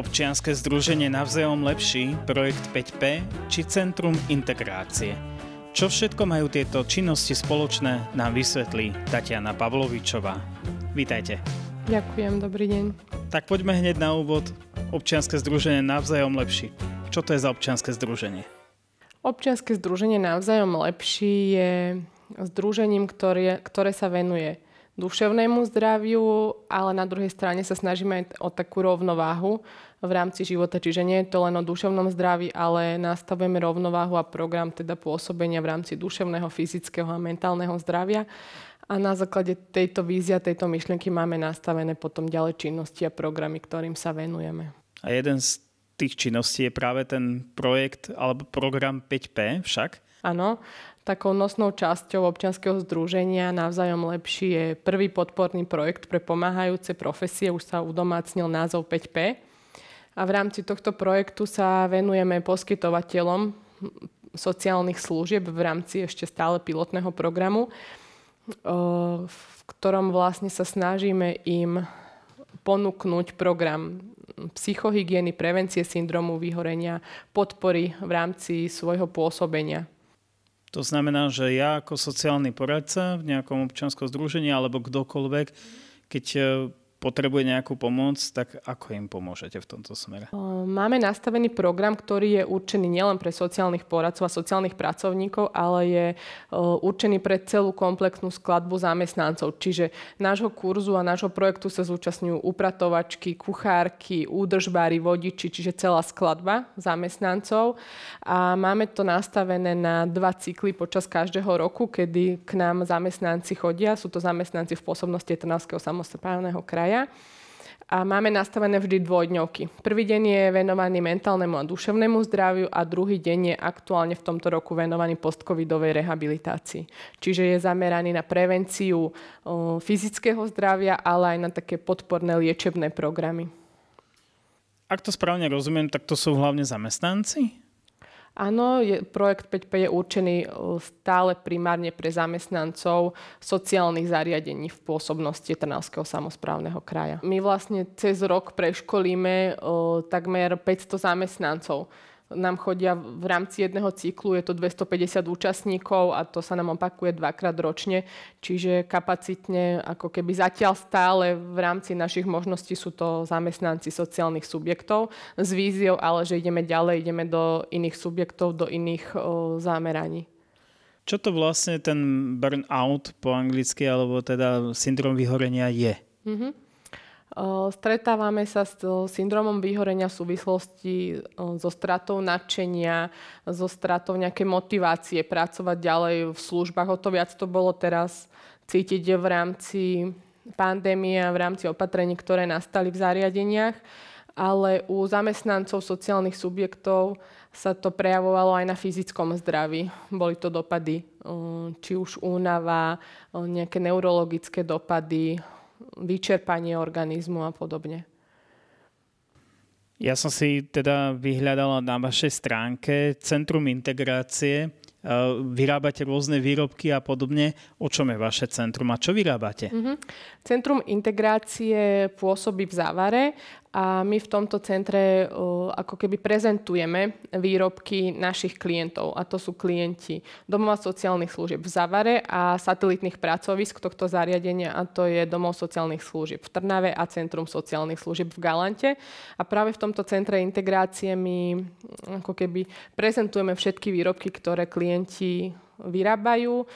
Občianske združenie Navzájom lepší, projekt 5P či Centrum integrácie. Čo všetko majú tieto činnosti spoločné, nám vysvetlí Tatiana Pavlovičová. Vítajte. Ďakujem, dobrý deň. Tak poďme hneď na úvod. Občianske združenie Navzájom lepší. Čo to je za občianske združenie? Občianske združenie Navzájom lepší je združením, ktoré, ktoré sa venuje duševnému zdraviu, ale na druhej strane sa snažíme aj o takú rovnováhu v rámci života. Čiže nie je to len o duševnom zdraví, ale nastavujeme rovnováhu a program teda pôsobenia v rámci duševného, fyzického a mentálneho zdravia. A na základe tejto vízia, tejto myšlienky máme nastavené potom ďalej činnosti a programy, ktorým sa venujeme. A jeden z tých činností je práve ten projekt alebo program 5P však. Áno, Takou nosnou časťou občianskeho združenia Navzájom lepší je prvý podporný projekt pre pomáhajúce profesie, už sa udomácnil názov 5P. A v rámci tohto projektu sa venujeme poskytovateľom sociálnych služieb v rámci ešte stále pilotného programu, v ktorom vlastne sa snažíme im ponúknuť program psychohygieny, prevencie syndromu vyhorenia, podpory v rámci svojho pôsobenia. To znamená, že ja ako sociálny poradca v nejakom občianskom združení alebo kdokoľvek, keď potrebuje nejakú pomoc, tak ako im pomôžete v tomto smere? Máme nastavený program, ktorý je určený nielen pre sociálnych poradcov a sociálnych pracovníkov, ale je určený pre celú komplexnú skladbu zamestnancov. Čiže nášho kurzu a nášho projektu sa zúčastňujú upratovačky, kuchárky, údržbári, vodiči, čiže celá skladba zamestnancov. A máme to nastavené na dva cykly počas každého roku, kedy k nám zamestnanci chodia. Sú to zamestnanci v pôsobnosti Trnavského samozprávneho kraja kraja. A máme nastavené vždy dvojdňovky. Prvý deň je venovaný mentálnemu a duševnému zdraviu a druhý deň je aktuálne v tomto roku venovaný postcovidovej rehabilitácii. Čiže je zameraný na prevenciu fyzického zdravia, ale aj na také podporné liečebné programy. Ak to správne rozumiem, tak to sú hlavne zamestnanci? Áno, je, projekt 5P je určený e, stále primárne pre zamestnancov sociálnych zariadení v pôsobnosti Trnavského samozprávneho kraja. My vlastne cez rok preškolíme o, e, takmer 500 zamestnancov nám chodia v rámci jedného cyklu, je to 250 účastníkov a to sa nám opakuje dvakrát ročne, čiže kapacitne ako keby zatiaľ stále v rámci našich možností sú to zamestnanci sociálnych subjektov s víziou, ale že ideme ďalej, ideme do iných subjektov, do iných o, zameraní. Čo to vlastne ten burnout po anglicky, alebo teda syndrom vyhorenia je? Mm-hmm. Stretávame sa s syndromom vyhorenia v súvislosti so stratou nadšenia, so stratou nejakej motivácie pracovať ďalej v službách. O to viac to bolo teraz cítiť v rámci pandémie a v rámci opatrení, ktoré nastali v zariadeniach. Ale u zamestnancov sociálnych subjektov sa to prejavovalo aj na fyzickom zdraví. Boli to dopady, či už únava, nejaké neurologické dopady, vyčerpanie organizmu a podobne. Ja som si teda vyhľadala na vašej stránke Centrum integrácie vyrábate rôzne výrobky a podobne. O čom je vaše centrum a čo vyrábate? Mm-hmm. Centrum integrácie pôsobí v Závare a my v tomto centre ako keby prezentujeme výrobky našich klientov a to sú klienti domova sociálnych služieb v Zavare a satelitných pracovisk tohto zariadenia a to je domov sociálnych služieb v Trnave a Centrum sociálnych služieb v Galante a práve v tomto centre integrácie my ako keby prezentujeme všetky výrobky, ktoré klienti 年期。Vyrábajú.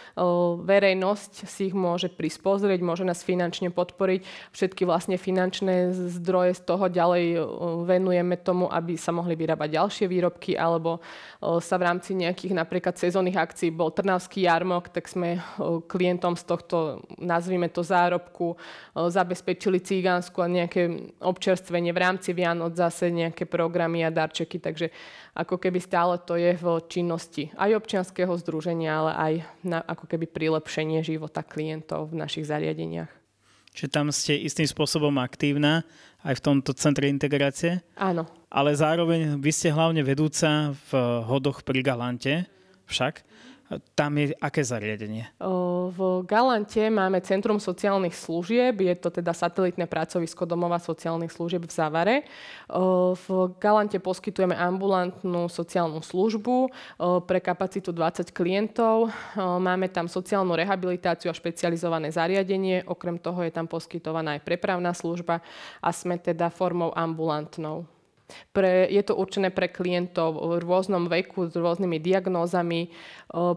Verejnosť si ich môže prísť pozrieť, môže nás finančne podporiť. Všetky vlastne finančné zdroje z toho ďalej venujeme tomu, aby sa mohli vyrábať ďalšie výrobky, alebo sa v rámci nejakých napríklad sezónnych akcií bol Trnavský jarmok, tak sme klientom z tohto, nazvime to zárobku, zabezpečili cigánsku a nejaké občerstvenie v rámci Vianoc, zase nejaké programy a darčeky, takže ako keby stále to je v činnosti aj občianského združenia, ale aj na ako keby prilepšenie života klientov v našich zariadeniach. Čiže tam ste istým spôsobom aktívna aj v tomto centre integrácie? Áno. Ale zároveň vy ste hlavne vedúca v hodoch pri Galante však. Tam je aké zariadenie? V Galante máme Centrum sociálnych služieb, je to teda satelitné pracovisko domova sociálnych služieb v Zavare. V Galante poskytujeme ambulantnú sociálnu službu pre kapacitu 20 klientov. Máme tam sociálnu rehabilitáciu a špecializované zariadenie. Okrem toho je tam poskytovaná aj prepravná služba a sme teda formou ambulantnou. Pre, je to určené pre klientov v rôznom veku s rôznymi diagnózami.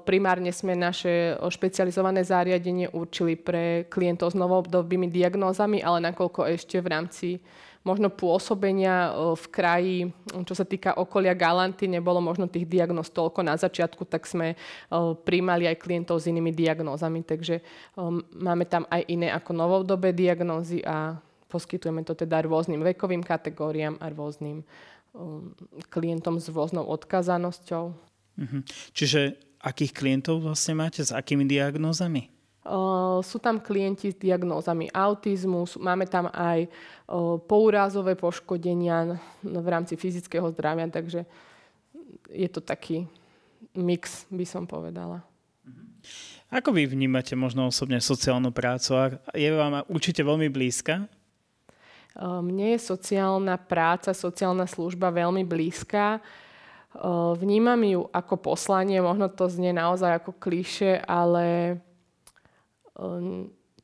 Primárne sme naše špecializované zariadenie určili pre klientov s novodobými diagnózami, ale nakoľko ešte v rámci možno pôsobenia v kraji, čo sa týka okolia Galanty, nebolo možno tých diagnóz toľko na začiatku, tak sme príjmali aj klientov s inými diagnózami. Takže máme tam aj iné ako novodobé diagnózy a Poskytujeme to teda rôznym vekovým kategóriám a rôznym um, klientom s rôznou odkazanosťou. Uh-huh. Čiže akých klientov vlastne máte? S akými diagnózami? Uh, sú tam klienti s diagnózami autizmu, máme tam aj uh, pourázové poškodenia v rámci fyzického zdravia, takže je to taký mix, by som povedala. Ako vy vnímate možno osobne sociálnu prácu? Je vám určite veľmi blízka? Mne je sociálna práca, sociálna služba veľmi blízka. Vnímam ju ako poslanie, možno to znie naozaj ako kliše, ale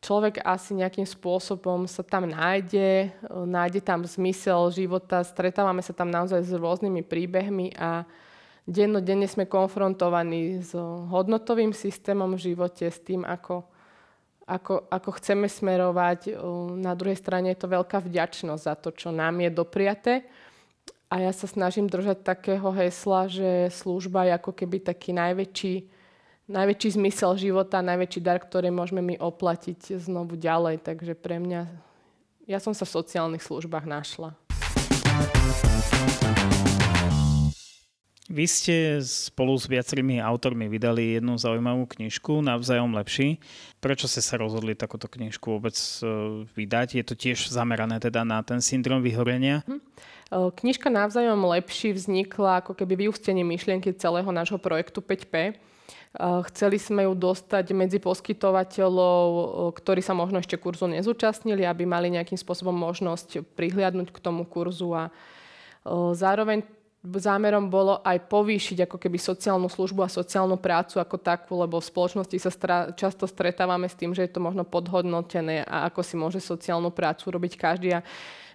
človek asi nejakým spôsobom sa tam nájde, nájde tam zmysel života, stretávame sa tam naozaj s rôznymi príbehmi a dennodenne sme konfrontovaní s hodnotovým systémom v živote, s tým, ako ako, ako chceme smerovať. Na druhej strane je to veľká vďačnosť za to, čo nám je dopriaté. A ja sa snažím držať takého hesla, že služba je ako keby taký najväčší, najväčší zmysel života, najväčší dar, ktorý môžeme my oplatiť znovu ďalej. Takže pre mňa, ja som sa v sociálnych službách našla. Vy ste spolu s viacerými autormi vydali jednu zaujímavú knižku, Navzájom lepší. Prečo ste sa rozhodli takúto knižku vôbec e, vydať? Je to tiež zamerané teda na ten syndrom vyhorenia? Hm. Knižka Navzájom lepší vznikla ako keby vyústenie myšlienky celého nášho projektu 5P. E, chceli sme ju dostať medzi poskytovateľov, ktorí sa možno ešte kurzu nezúčastnili, aby mali nejakým spôsobom možnosť prihliadnúť k tomu kurzu a zároveň zámerom bolo aj povýšiť ako keby sociálnu službu a sociálnu prácu ako takú, lebo v spoločnosti sa stra- často stretávame s tým, že je to možno podhodnotené a ako si môže sociálnu prácu robiť každý. A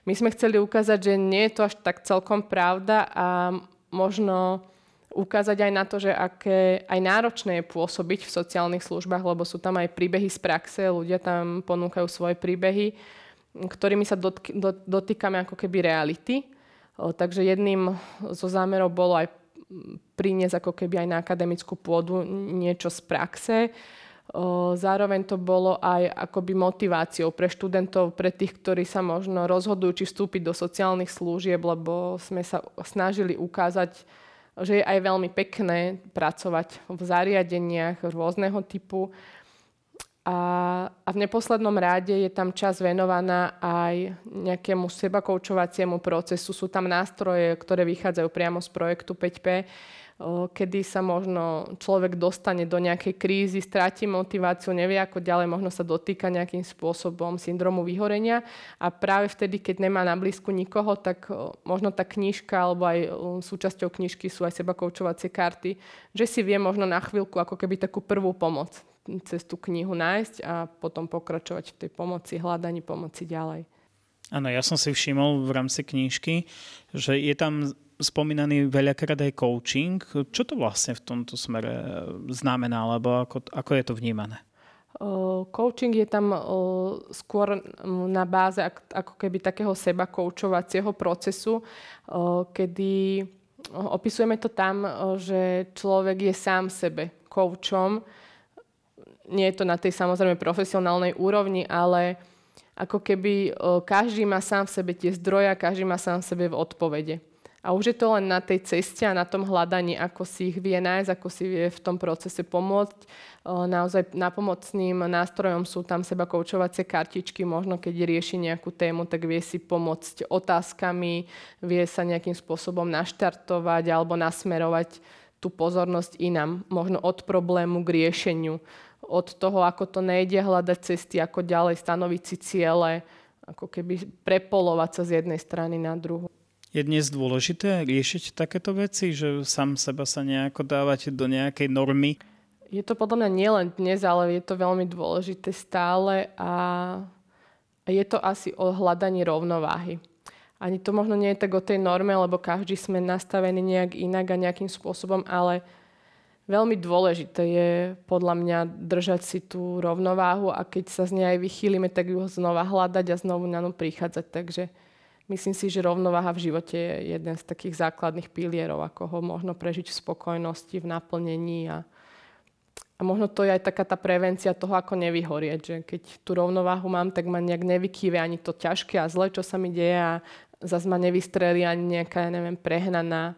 my sme chceli ukázať, že nie je to až tak celkom pravda a možno ukázať aj na to, že aké aj náročné je pôsobiť v sociálnych službách, lebo sú tam aj príbehy z praxe, ľudia tam ponúkajú svoje príbehy, ktorými sa dotýkame ako keby reality Takže jedným zo zámerov bolo aj priniesť ako keby aj na akademickú pôdu niečo z praxe. Zároveň to bolo aj akoby motiváciou pre študentov, pre tých, ktorí sa možno rozhodujú, či vstúpiť do sociálnych služieb, lebo sme sa snažili ukázať, že je aj veľmi pekné pracovať v zariadeniach rôzneho typu a, a v neposlednom rade je tam čas venovaná aj nejakému sebakoučovaciemu procesu. Sú tam nástroje, ktoré vychádzajú priamo z projektu 5P, kedy sa možno človek dostane do nejakej krízy, stráti motiváciu, nevie ako ďalej, možno sa dotýka nejakým spôsobom syndromu vyhorenia a práve vtedy, keď nemá na blízku nikoho, tak možno tá knižka alebo aj súčasťou knižky sú aj sebakoučovacie karty, že si vie možno na chvíľku ako keby takú prvú pomoc cez tú knihu nájsť a potom pokračovať v tej pomoci, hľadaní pomoci ďalej. Áno, ja som si všimol v rámci knižky, že je tam spomínaný veľakrát aj coaching. Čo to vlastne v tomto smere znamená, alebo ako, ako je to vnímané? coaching je tam skôr na báze ako keby takého seba koučovacieho procesu, kedy opisujeme to tam, že človek je sám sebe koučom, nie je to na tej samozrejme profesionálnej úrovni, ale ako keby každý má sám v sebe tie zdroje a každý má sám v sebe v odpovede. A už je to len na tej ceste a na tom hľadaní, ako si ich vie nájsť, ako si vie v tom procese pomôcť. Naozaj napomocným nástrojom sú tam seba koučovacie kartičky, možno keď rieši nejakú tému, tak vie si pomôcť otázkami, vie sa nejakým spôsobom naštartovať alebo nasmerovať tú pozornosť inám, možno od problému k riešeniu, od toho, ako to nejde, hľadať cesty, ako ďalej stanoviť si ciele, ako keby prepolovať sa z jednej strany na druhú. Je dnes dôležité riešiť takéto veci, že sám seba sa nejako dávať do nejakej normy? Je to podľa mňa nielen dnes, ale je to veľmi dôležité stále a je to asi o hľadaní rovnováhy. Ani to možno nie je tak o tej norme, lebo každý sme nastavení nejak inak a nejakým spôsobom, ale veľmi dôležité je podľa mňa držať si tú rovnováhu a keď sa z nej aj vychýlime, tak ju znova hľadať a znovu na ňu prichádzať. Takže myslím si, že rovnováha v živote je jeden z takých základných pilierov, ako ho možno prežiť v spokojnosti, v naplnení a, a možno to je aj taká tá prevencia toho, ako nevyhorieť, že keď tú rovnováhu mám, tak ma nejak nevykýve ani to ťažké a zle, čo sa mi deje a zase ma nevystrelí ani nejaká, ja neviem, prehnaná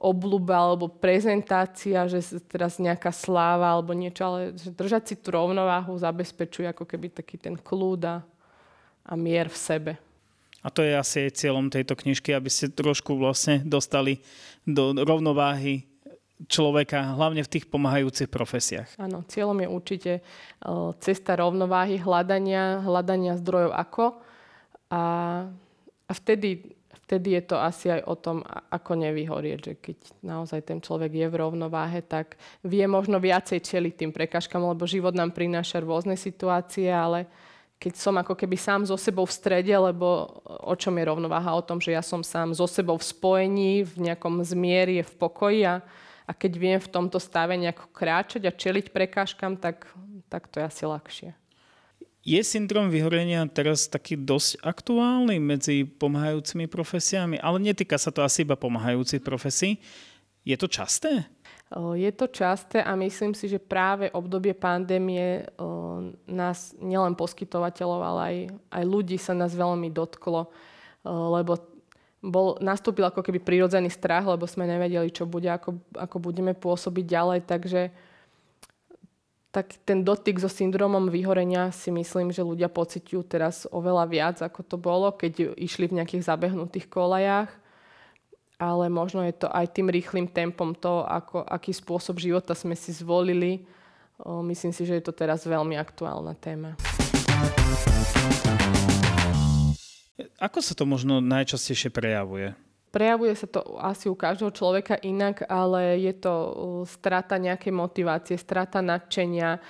obluba alebo prezentácia, že teraz nejaká sláva alebo niečo, ale že držať si tú rovnováhu zabezpečuje ako keby taký ten kľúd a, a mier v sebe. A to je asi aj cieľom tejto knižky, aby ste trošku vlastne dostali do rovnováhy človeka, hlavne v tých pomáhajúcich profesiách. Áno, cieľom je určite e, cesta rovnováhy, hľadania, hľadania zdrojov ako. A, a vtedy, vtedy je to asi aj o tom, ako nevyhorieť, že keď naozaj ten človek je v rovnováhe, tak vie možno viacej čeliť tým prekažkám, lebo život nám prináša rôzne situácie, ale keď som ako keby sám so sebou v strede, lebo o čom je rovnováha? O tom, že ja som sám so sebou v spojení, v nejakom zmierie, v pokoji a a keď viem v tomto stave nejako kráčať a čeliť prekážkam, tak, tak to je asi ľahšie. Je syndrom vyhorenia teraz taký dosť aktuálny medzi pomáhajúcimi profesiami, ale netýka sa to asi iba pomáhajúcich profesí. Je to časté? Je to časté a myslím si, že práve obdobie pandémie nás, nielen poskytovateľov, ale aj, aj ľudí sa nás veľmi dotklo, lebo bol, nastúpil ako keby prirodzený strach, lebo sme nevedeli, čo bude, ako, ako budeme pôsobiť ďalej, takže tak ten dotyk so syndromom vyhorenia si myslím, že ľudia pociťujú teraz oveľa viac, ako to bolo, keď išli v nejakých zabehnutých kolajách. Ale možno je to aj tým rýchlým tempom to, ako, aký spôsob života sme si zvolili. O, myslím si, že je to teraz veľmi aktuálna téma. Ako sa to možno najčastejšie prejavuje? Prejavuje sa to asi u každého človeka inak, ale je to strata nejakej motivácie, strata nadšenia,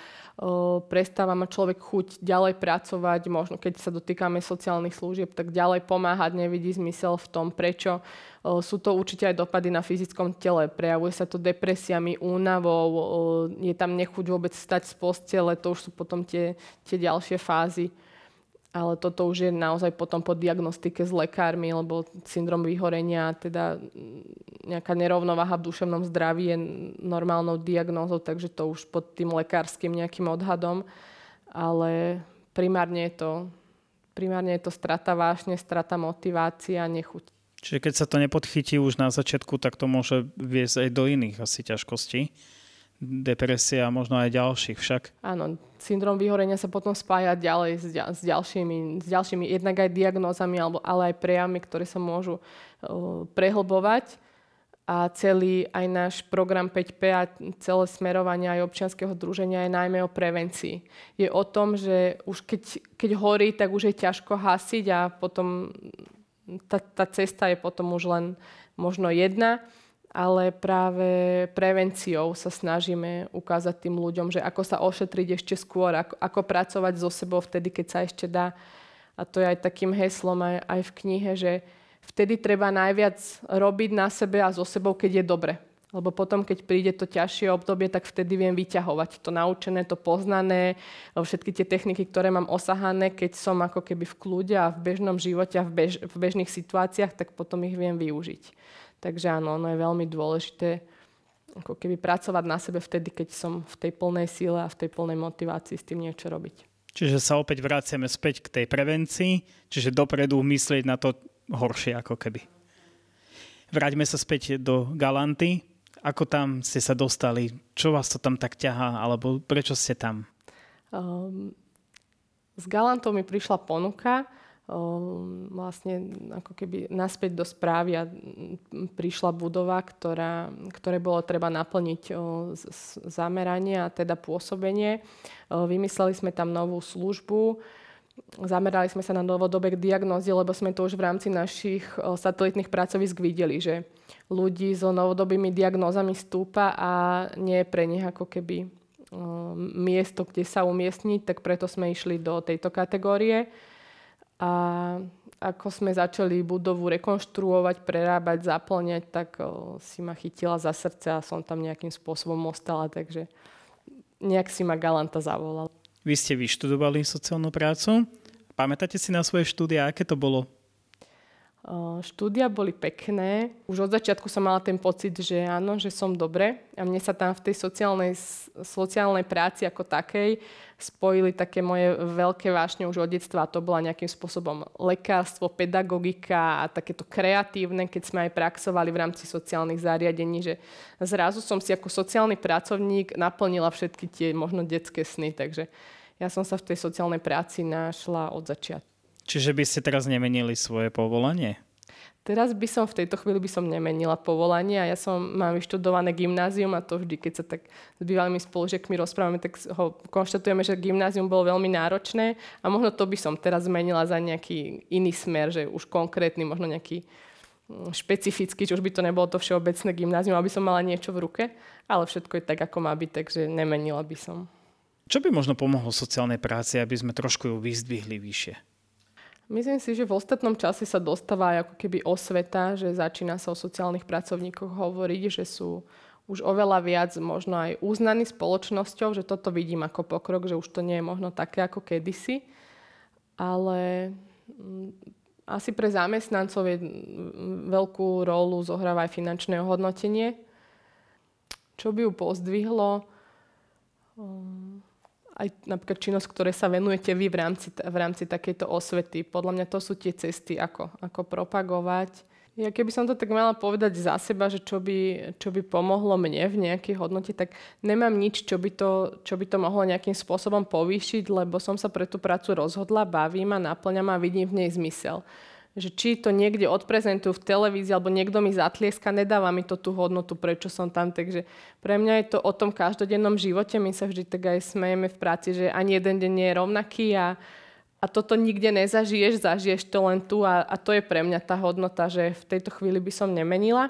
prestáva ma človek chuť ďalej pracovať, možno keď sa dotýkame sociálnych služieb, tak ďalej pomáhať, nevidí zmysel v tom, prečo. Sú to určite aj dopady na fyzickom tele, prejavuje sa to depresiami, únavou, je tam nechuť vôbec stať z postele, to už sú potom tie, tie ďalšie fázy ale toto už je naozaj potom po diagnostike s lekármi, lebo syndrom vyhorenia, teda nejaká nerovnováha v duševnom zdraví je normálnou diagnózou, takže to už pod tým lekárskym nejakým odhadom. Ale primárne je to, primárne je to strata vášne, strata motivácia, nechuť. Čiže keď sa to nepodchytí už na začiatku, tak to môže viesť aj do iných asi ťažkostí depresia a možno aj ďalších však. Áno, syndrom vyhorenia sa potom spája ďalej s, s, ďalšími, s ďalšími jednak aj diagnózami, alebo, ale aj prejavmi, ktoré sa môžu uh, prehlbovať. A celý aj náš program 5P a celé smerovanie aj občianského združenia je najmä o prevencii. Je o tom, že už keď, keď horí, tak už je ťažko hasiť a potom tá, tá cesta je potom už len možno jedna ale práve prevenciou sa snažíme ukázať tým ľuďom, že ako sa ošetriť ešte skôr, ako, ako pracovať so sebou vtedy, keď sa ešte dá. A to je aj takým heslom aj, aj v knihe, že vtedy treba najviac robiť na sebe a so sebou, keď je dobre. Lebo potom, keď príde to ťažšie obdobie, tak vtedy viem vyťahovať to naučené, to poznané, všetky tie techniky, ktoré mám osahané, keď som ako keby v kľude a v bežnom živote a v, bež, v bežných situáciách, tak potom ich viem využiť. Takže áno, ono je veľmi dôležité ako keby pracovať na sebe vtedy, keď som v tej plnej síle a v tej plnej motivácii s tým niečo robiť. Čiže sa opäť vraciame späť k tej prevencii, čiže dopredu myslieť na to horšie ako keby. Vráťme sa späť do Galanty. Ako tam ste sa dostali? Čo vás to tam tak ťahá? Alebo prečo ste tam? Um, s Galantou mi prišla ponuka vlastne ako keby naspäť do správy a prišla budova, ktorá, ktoré bolo treba naplniť zameranie a teda pôsobenie. Vymysleli sme tam novú službu, zamerali sme sa na novodobé diagnózy, lebo sme to už v rámci našich satelitných pracovisk videli, že ľudí so novodobými diagnózami stúpa a nie je pre nich ako keby miesto, kde sa umiestniť, tak preto sme išli do tejto kategórie. A ako sme začali budovu rekonštruovať, prerábať, zaplňať, tak o, si ma chytila za srdce a som tam nejakým spôsobom ostala, takže nejak si ma Galanta zavolal. Vy ste vyštudovali sociálnu prácu. Pamätáte si na svoje štúdia, aké to bolo? Štúdia boli pekné. Už od začiatku som mala ten pocit, že áno, že som dobre. A mne sa tam v tej sociálnej, sociálnej práci ako takej spojili také moje veľké vášne už od detstva. A to bola nejakým spôsobom lekárstvo, pedagogika a takéto kreatívne, keď sme aj praxovali v rámci sociálnych zariadení, že zrazu som si ako sociálny pracovník naplnila všetky tie možno detské sny. Takže ja som sa v tej sociálnej práci našla od začiatku. Čiže by ste teraz nemenili svoje povolanie? Teraz by som v tejto chvíli by som nemenila povolanie a ja som, mám vyštudované gymnázium a to vždy, keď sa tak s bývalými spolužiakmi rozprávame, tak ho konštatujeme, že gymnázium bolo veľmi náročné a možno to by som teraz zmenila za nejaký iný smer, že už konkrétny, možno nejaký mm, špecifický, či už by to nebolo to všeobecné gymnázium, aby som mala niečo v ruke, ale všetko je tak, ako má byť, takže nemenila by som. Čo by možno pomohlo sociálnej práci, aby sme trošku ju vyzdvihli vyššie? Myslím si, že v ostatnom čase sa dostáva aj ako keby osveta, že začína sa o sociálnych pracovníkoch hovoriť, že sú už oveľa viac možno aj uznaní spoločnosťou, že toto vidím ako pokrok, že už to nie je možno také ako kedysi. Ale mm, asi pre zamestnancov je veľkú rolu zohráva aj finančné hodnotenie. Čo by ju pozdvihlo? Um, aj napríklad činnosť, ktoré sa venujete vy v rámci, v rámci takejto osvety. Podľa mňa to sú tie cesty, ako, ako propagovať. Ja keby som to tak mala povedať za seba, že čo by, čo by pomohlo mne v nejakej hodnote, tak nemám nič, čo by, to, čo by to mohlo nejakým spôsobom povýšiť, lebo som sa pre tú prácu rozhodla, bavím a naplňam a vidím v nej zmysel že či to niekde odprezentujú v televízii alebo niekto mi zatlieska, nedáva mi to tú hodnotu, prečo som tam. Takže pre mňa je to o tom každodennom živote. My sa vždy tak aj smejeme v práci, že ani jeden deň nie je rovnaký a, a toto nikde nezažiješ, zažiješ to len tu a, a to je pre mňa tá hodnota, že v tejto chvíli by som nemenila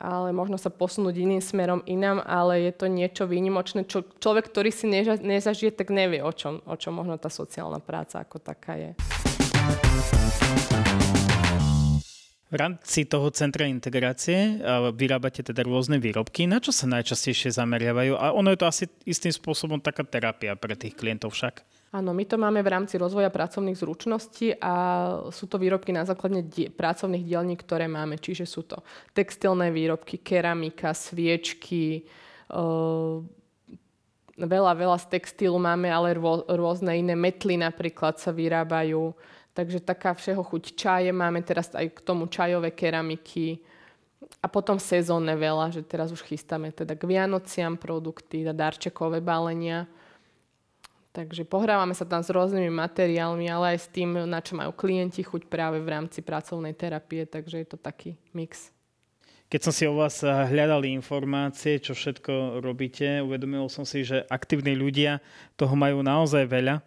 ale možno sa posunúť iným smerom inám, ale je to niečo výnimočné, čo človek, ktorý si neža, nezažije, tak nevie, o čom, o čom možno tá sociálna práca ako taká je. V rámci toho centra integrácie vyrábate teda rôzne výrobky. Na čo sa najčastejšie zameriavajú? A ono je to asi istým spôsobom taká terapia pre tých klientov však. Áno, my to máme v rámci rozvoja pracovných zručností a sú to výrobky na základe die- pracovných dielní, ktoré máme. Čiže sú to textilné výrobky, keramika, sviečky, uh, veľa, veľa z textilu máme, ale rô, rôzne iné metly napríklad sa vyrábajú Takže taká všeho chuť čaje, máme teraz aj k tomu čajové keramiky a potom sezónne veľa, že teraz už chystáme teda k Vianociam produkty, darčekové balenia. Takže pohrávame sa tam s rôznymi materiálmi, ale aj s tým, na čo majú klienti chuť práve v rámci pracovnej terapie, takže je to taký mix. Keď som si o vás eh, hľadal informácie, čo všetko robíte, uvedomil som si, že aktívni ľudia toho majú naozaj veľa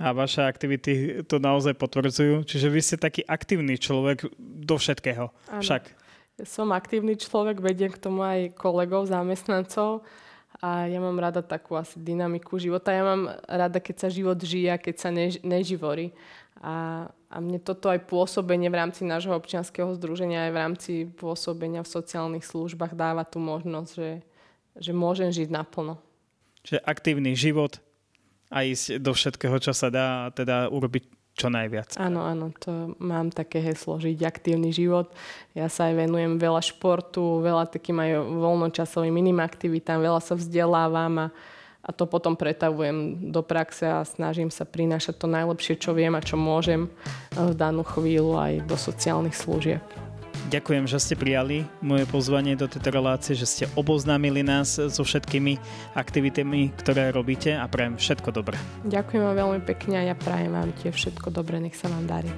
a vaše aktivity to naozaj potvrdzujú. Čiže vy ste taký aktívny človek do všetkého. Ano. Však. Som aktívny človek, vediem k tomu aj kolegov, zamestnancov a ja mám rada takú asi dynamiku života. Ja mám rada, keď sa život žije a keď sa než, neživorí. A, a mne toto aj pôsobenie v rámci nášho občianského združenia, aj v rámci pôsobenia v sociálnych službách dáva tú možnosť, že, že môžem žiť naplno. Čiže aktívny život, a ísť do všetkého, čo sa dá a teda urobiť čo najviac. Áno, áno, to mám také heslo, žiť aktívny život. Ja sa aj venujem veľa športu, veľa takým aj voľnočasovým iným aktivitám, veľa sa vzdelávam a, a to potom pretavujem do praxe a snažím sa prinášať to najlepšie, čo viem a čo môžem v danú chvíľu aj do sociálnych služieb. Ďakujem, že ste prijali moje pozvanie do tejto relácie, že ste oboznámili nás so všetkými aktivitami, ktoré robíte a prajem všetko dobré. Ďakujem vám veľmi pekne a ja prajem vám tiež všetko dobré, nech sa vám darí.